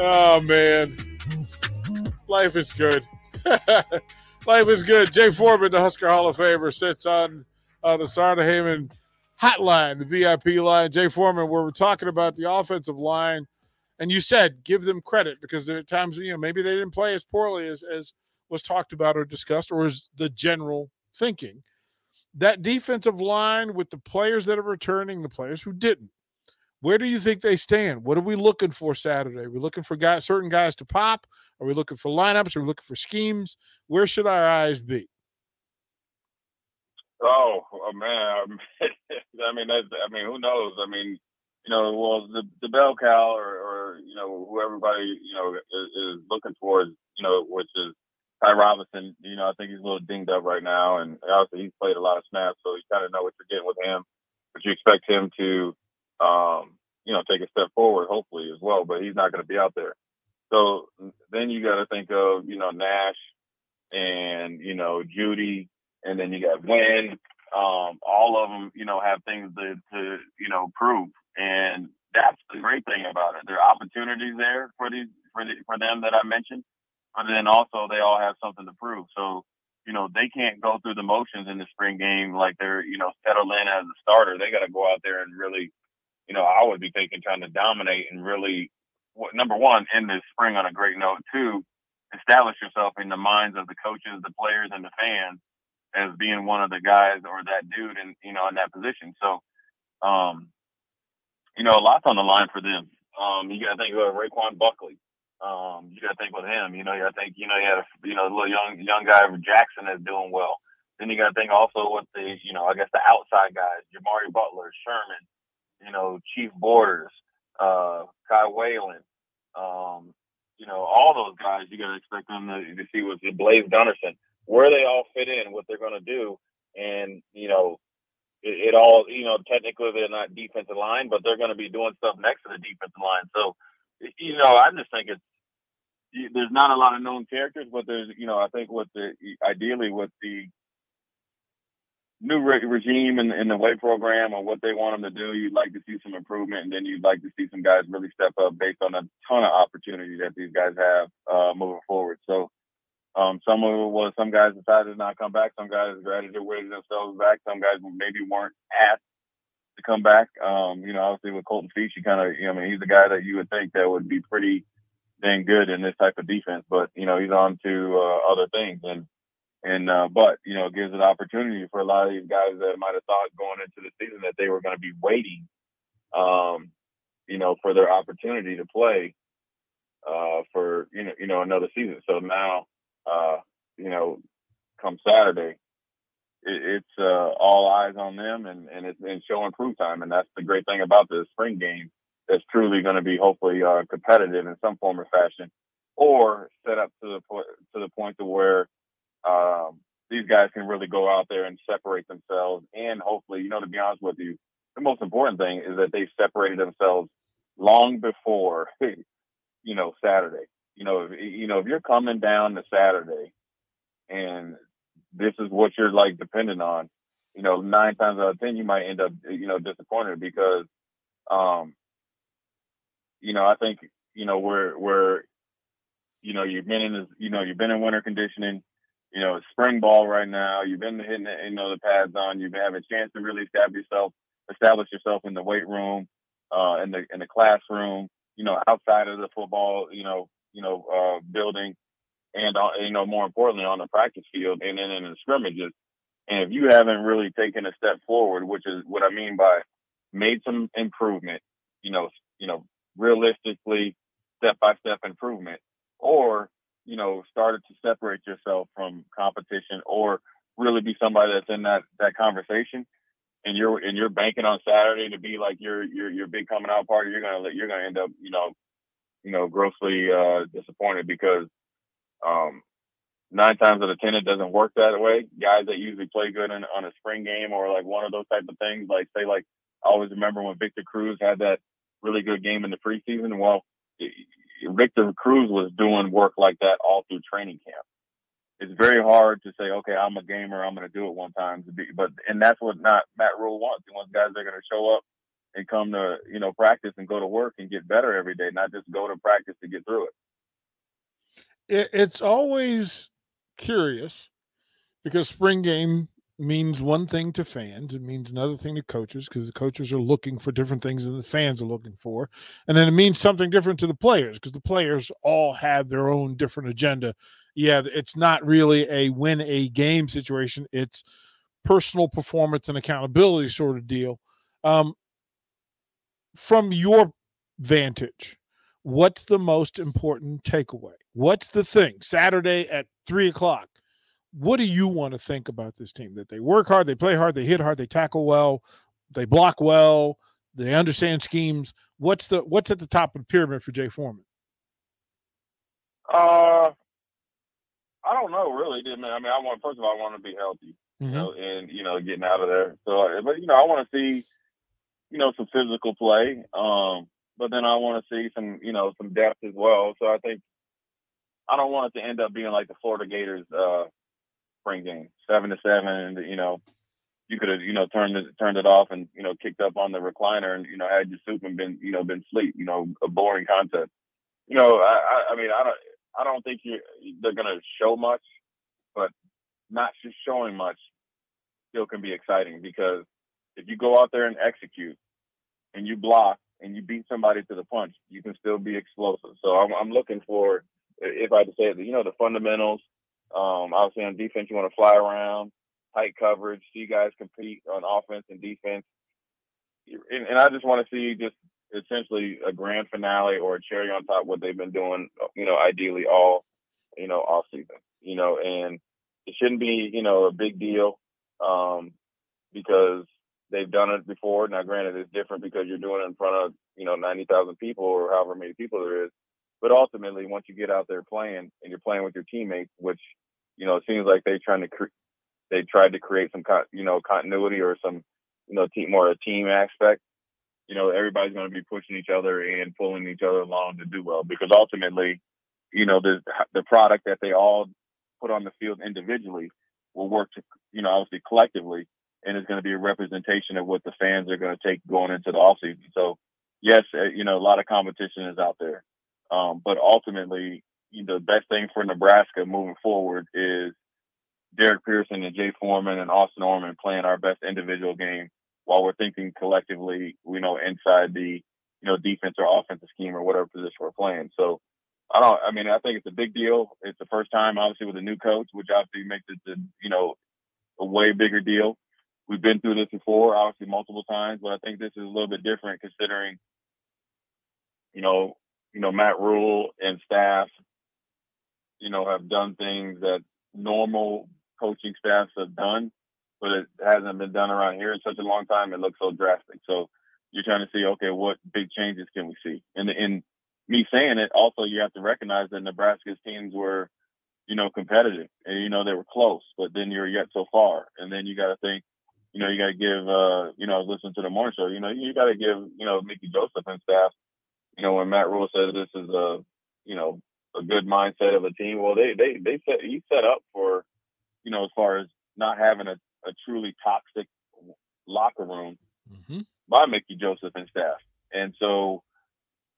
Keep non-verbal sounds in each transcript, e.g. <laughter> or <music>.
Oh man, life is good. <laughs> life is good. Jay Foreman, the Husker Hall of Famer, sits on uh, the Sarda Heyman hotline, the VIP line. Jay Foreman, where we're talking about the offensive line, and you said give them credit because are times you know maybe they didn't play as poorly as as was talked about or discussed, or is the general thinking. That defensive line with the players that are returning, the players who didn't, where do you think they stand? What are we looking for Saturday? Are we looking for guys, certain guys to pop? Are we looking for lineups? Are we looking for schemes? Where should our eyes be? Oh, oh man, <laughs> I mean, I mean, who knows? I mean, you know, well, the the bell cow or, or you know who everybody you know is, is looking towards, you know, which is Ty Robinson. You know, I think he's a little dinged up right now, and obviously he's played a lot of snaps, so you kind of know what you're getting with him. But you expect him to um, you know, take a step forward, hopefully as well. But he's not going to be out there. So then you got to think of, you know, Nash and you know Jeudy, and then you got Wynn. Um, all of them, you know, have things to, to you know prove, and that's the great thing about it. There are opportunities there for these for the, for them that I mentioned, but then also they all have something to prove. So you know they can't go through the motions in the spring game like they're you know settled in as a starter. They got to go out there and really you know, I would be taking trying to dominate and really, number one, end the spring on a great note. Two, establish yourself in the minds of the coaches, the players, and the fans as being one of the guys or that dude in you know in that position. So, um, you know, a lot's on the line for them. Um, you got to think of Ru'Quan Buckley. Um, you got to think with him. You know, I think. You know, you had a you know a little young young guy Jackson that's doing well. Then you got to think also with the you know I guess the outside guys, Jimari Butler, Sherman, you know, Chief Borders, uh, Kai Whalen, um, you know, all those guys, you got to expect them to, to see with Blaise Gunnerson, where they all fit in, what they're going to do. And, you know, it, it, all, you know, technically they're not defensive line, but they're going to be doing stuff next to the defensive line. So, you know, I just think it's, there's not a lot of known characters, but there's, you know, I think what the, ideally with the new re- regime in, in the weight program or what they want them to do, you'd like to see some improvement, and then you'd like to see some guys really step up based on a ton of opportunity that these guys have uh, moving forward. So, um, some of it was some guys decided not to not come back. Some guys graduated themselves back. Some guys maybe weren't asked to come back. Um, you know, obviously with Colton Feach, you kind of, you know, I mean, he's a guy that you would think that would be pretty dang good in this type of defense, but you know, he's on to uh, other things and and uh, but you know, it gives an opportunity for a lot of these guys that might have thought going into the season that they were going to be waiting, um, you know, for their opportunity to play uh, for you know you know another season. So now, uh, you know, come Saturday, it, it's uh, all eyes on them, and and it's and showing proof time, and that's the great thing about the spring game. That's truly going to be hopefully uh, competitive in some form or fashion, or set up to the point to the point to where um, these guys can really go out there and separate themselves. And hopefully, you know, to be honest with you, the most important thing is that they've separated themselves long before, <laughs> you know, Saturday. You know, if, you know, if you're coming down to Saturday and this is what you're like dependent on, you know, nine times out of ten, you might end up, you know, disappointed because, um, you know, I think, you know, we're, we're, you know, you've been in, this, you know, you've been in winter conditioning you know, spring ball right now. You've been hitting, the, you know, the pads on. You've been having a chance to really establish yourself, establish yourself in the weight room, uh, in the in the classroom. You know, outside of the football, you know, you know, uh, building, and uh, you know, more importantly, on the practice field and then in the scrimmages. And if you haven't really taken a step forward, which is what I mean by made some improvement, you know, you know, realistically, step by step improvement, or you know, started to separate yourself from competition or really be somebody that's in that that conversation and you're and you're banking on Saturday to be like your your your big coming out party, you're gonna you're gonna end up, you know, you know, grossly uh disappointed because um nine times out of ten it doesn't work that way. Guys that usually play good in, on a spring game or like one of those type of things, like say like I always remember when Victor Cruz had that really good game in the preseason. Well, Victor Cruz was doing work like that all through training camp. It's very hard to say, okay, I'm a gamer, I'm going to do it one time. But and that's what not Matt Rhule wants. He wants guys that are going to show up and come to you know practice and go to work and get better every day, not just go to practice to get through it. it it's always curious because spring game means one thing to fans it means another thing to coaches because the coaches are looking for different things than the fans are looking for and then it means something different to the players because the players all have their own different agenda. Yeah it's not really a win a game situation it's personal performance and accountability sort of deal. Um, from your vantage what's the most important takeaway? What's the thing? Saturday at three o'clock what do you want to think about this team? That they work hard, they play hard, they hit hard, they tackle well, they block well, they understand schemes. What's the what's at the top of the pyramid for Jay Foreman? Uh, I don't know really. I mean, I mean, I want first of all, I want to be healthy, mm-hmm. you know, and you know, getting out of there. So, uh, but you know, I want to see, you know, some physical play. Um, but then I want to see some, you know, some depth as well. So I think I don't want it to end up being like the Florida Gators uh, spring game, seven to seven, and you know, you could have you know turned it turned it off and you know kicked up on the recliner and you know had your soup and been you know been sleep. You know, a boring contest. You know, I I, I mean I don't I don't think you they're gonna show much, but not just showing much still can be exciting because if you go out there and execute and you block and you beat somebody to the punch, you can still be explosive. So I'm, I'm looking for, if I had to say you know, the fundamentals, um, obviously on defense, you want to fly around, tight coverage, see guys compete on offense and defense. And, and I just want to see just essentially a grand finale or a cherry on top what they've been doing, you know, ideally all, you know, off season, you know, and it shouldn't be, you know, a big deal um, because they've done it before. Now, granted, it's different because you're doing it in front of, you know, 90,000 people or however many people there is. But ultimately, once you get out there playing and you're playing with your teammates, which you know it seems like they trying to cre- they tried to create some you know continuity or some you know team more a team aspect. You know, everybody's going to be pushing each other and pulling each other along to do well because ultimately, you know, the the product that they all put on the field individually will work to you know obviously collectively and it's going to be a representation of what the fans are going to take going into the offseason. So, yes, uh, you know, a lot of competition is out there. Um, but ultimately, you know, the best thing for Nebraska moving forward is Derek Pearson and Jay Foreman and Austin Orman playing our best individual game while we're thinking collectively, you know, inside the, you know, defense or offensive scheme or whatever position we're playing. So I don't, I mean, I think it's a big deal. It's the first time, obviously, with a new coach, which obviously makes it, the, you know, a way bigger deal. We've been through this before, obviously, multiple times, but I think this is a little bit different considering, you know, you know, Matt Rhule and staff, you know, have done things that normal coaching staffs have done, but it hasn't been done around here in such a long time. It looks so drastic. So you're trying to see, okay, what big changes can we see? And in me saying it, also you have to recognize that Nebraska's teams were, you know, competitive and you know they were close, but then you're yet so far, and then you got to think, you know, you got to give, uh, you know, listening to the morning show, you know, you got to give, you know, Mickey Joseph and staff you know, when Matt Rhule said this is a, you know, a good mindset of a team, well, they they they set he set up for, you know, as far as not having a, a truly toxic locker room mm-hmm. by Mickey Joseph and staff, and so,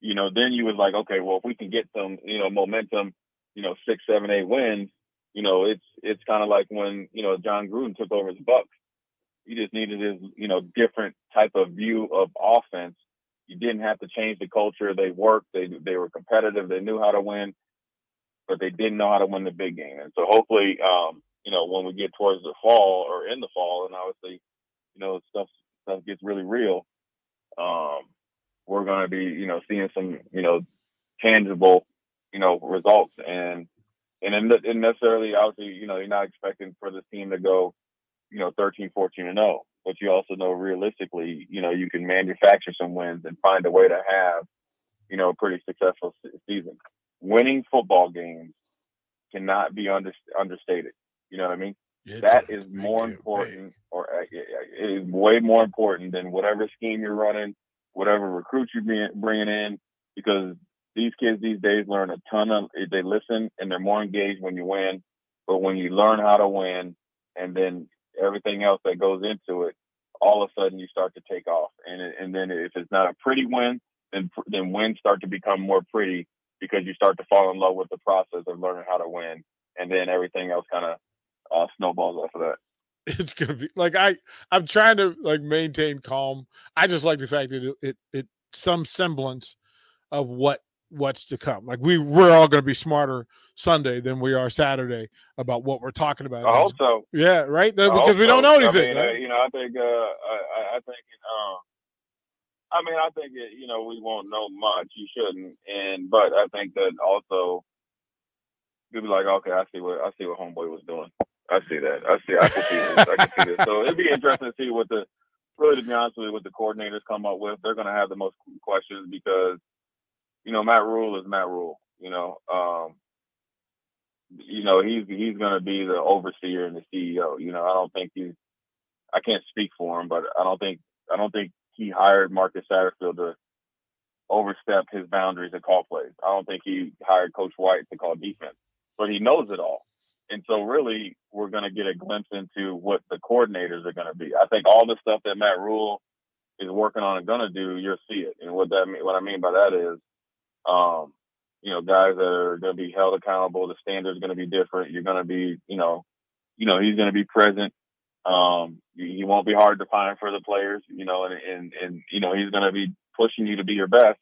you know, then you was like, okay, well, if we can get some, you know, momentum, you know, six, seven, eight wins, you know, it's it's kind of like when you know Jon Gruden took over his Bucks. He just needed his, you know, different type of view of offense you didn't have to change the culture. They worked. They they were competitive. They knew how to win, but they didn't know how to win the big game. And so hopefully, um, you know, when we get towards the fall or in the fall, and obviously, you know, stuff stuff gets really real. Um, we're going to be, you know, seeing some, you know, tangible, you know, results. And and in, the, and necessarily, obviously, you know, you're not expecting for this team to go, you know, 13, 14 and 0 but you also know realistically, you know, you can manufacture some wins and find a way to have, you know, a pretty successful season. Winning football games cannot be under, understated. You know what I mean? It's that is more important, big. or uh, it is way more important than whatever scheme you're running, whatever recruits you're bringing in, because these kids these days learn a ton of. They listen and they're more engaged when you win. But when you learn how to win, and then everything else that goes into it all of a sudden you start to take off. And and then if it's not a pretty win, then then wins start to become more pretty because you start to fall in love with the process of learning how to win, and then everything else kind of uh, snowballs off of that. <laughs> It's gonna be like I I'm trying to like maintain calm. I just like the fact that it it, it some semblance of what what's to come. Like we we're all going to be smarter Sunday than we are Saturday about what we're talking about. I hope so. Yeah, right. Because we don't know anything. I mean, right? uh, you know, I think uh, I, I think um, I mean, I think it, you know we won't know much. You shouldn't, and but I think that also you'll be like, okay, I see what I see what homeboy was doing. I see that. I see. I can see this. I can see this. So it'd be interesting to see what the really, to be honest with you, what the coordinators come up with. They're going to have the most questions because you know, Matt Rhule is Matt Rhule. You know, um, you know he's he's going to be the overseer and the CEO. You know, I don't think he's. I can't speak for him, but I don't think I don't think he hired Marcus Satterfield to overstep his boundaries and call plays. I don't think he hired Coach White to call defense, but he knows it all. And so, really, we're going to get a glimpse into what the coordinators are going to be. I think all the stuff that Matt Rhule is working on and going to do, you'll see it. And what that mean, what I mean by that is um, you know, guys that are going to be held accountable. The standards going to be different. You're going to be, you know, you know, he's going to be present. Um, he won't be hard to find for the players, you know, and and and you know, he's going to be pushing you to be your best.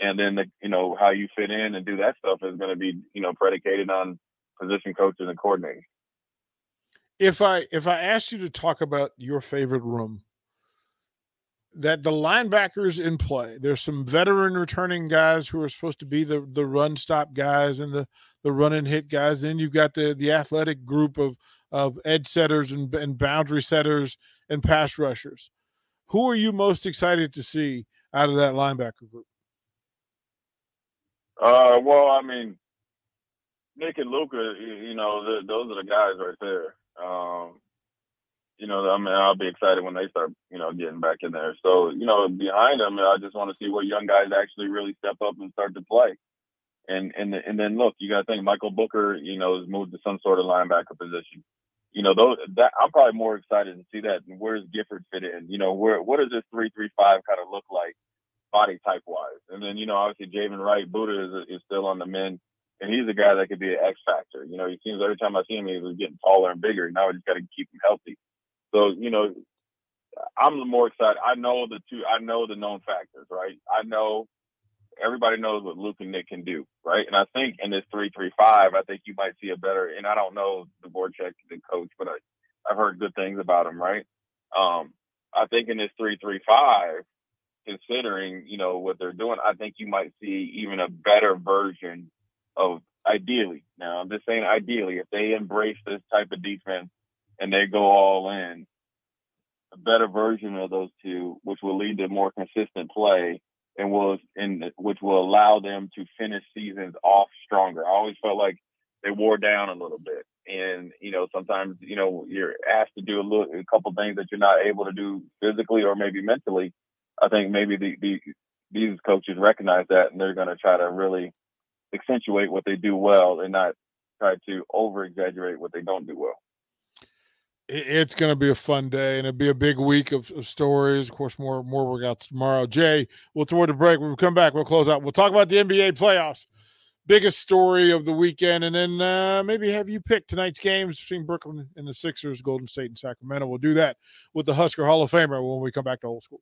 And then the, you know, how you fit in and do that stuff is going to be, you know, predicated on position coaches and coordinators. If I if I asked you to talk about your favorite room that the linebackers in play. There's some veteran returning guys who are supposed to be the the run stop guys and the the run and hit guys. Then you've got the the athletic group of of edge setters and, and boundary setters and pass rushers. Who are you most excited to see out of that linebacker group? Uh, well, I mean, Nick and Luca, you know, the, those are the guys right there. Um, you know, I mean, I'll be excited when they start, you know, getting back in there. So, you know, behind them, I just want to see what young guys actually really step up and start to play. And and and then look, you got to think Michael Booker, you know, has moved to some sort of linebacker position. You know, those that I'm probably more excited to see that. And where's Gifford fit in? You know, where what does this three three five kind of look like, body type wise? And then you know, obviously Javin Wright, Budda is is still on the men, and he's a guy that could be an X factor. You know, he seems every time I see him, he's getting taller and bigger. Now we just got to keep him healthy. So you know, I'm more excited. I know the two. I know the known factors, right? I know everybody knows what Luke and Nick can do, right? And I think in this three three five, I think you might see a better. And I don't know the Dvoracek the coach, but I, I've heard good things about him, right? Um, I think in this three three five, considering you know what they're doing, I think you might see even a better version of ideally. Now I'm just saying ideally, if they embrace this type of defense and they go all in, a better version of those two, which will lead to more consistent play and will and which will allow them to finish seasons off stronger. I always felt like they wore down a little bit. And, you know, sometimes, you know, you're asked to do a little a couple things that you're not able to do physically or maybe mentally. I think maybe the, the these coaches recognize that and they're gonna try to really accentuate what they do well and not try to over exaggerate what they don't do well it's going to be a fun day and it'll be a big week of, of, stories. Of course, more more workouts tomorrow. Jay, we'll throw the break. When we come back, we'll close out. We'll talk about the NBA playoffs, biggest story of the weekend, and then uh, maybe have you pick tonight's games between Brooklyn and the Sixers, Golden State and Sacramento. We'll do that with the Husker Hall of Famer when we come back to old school.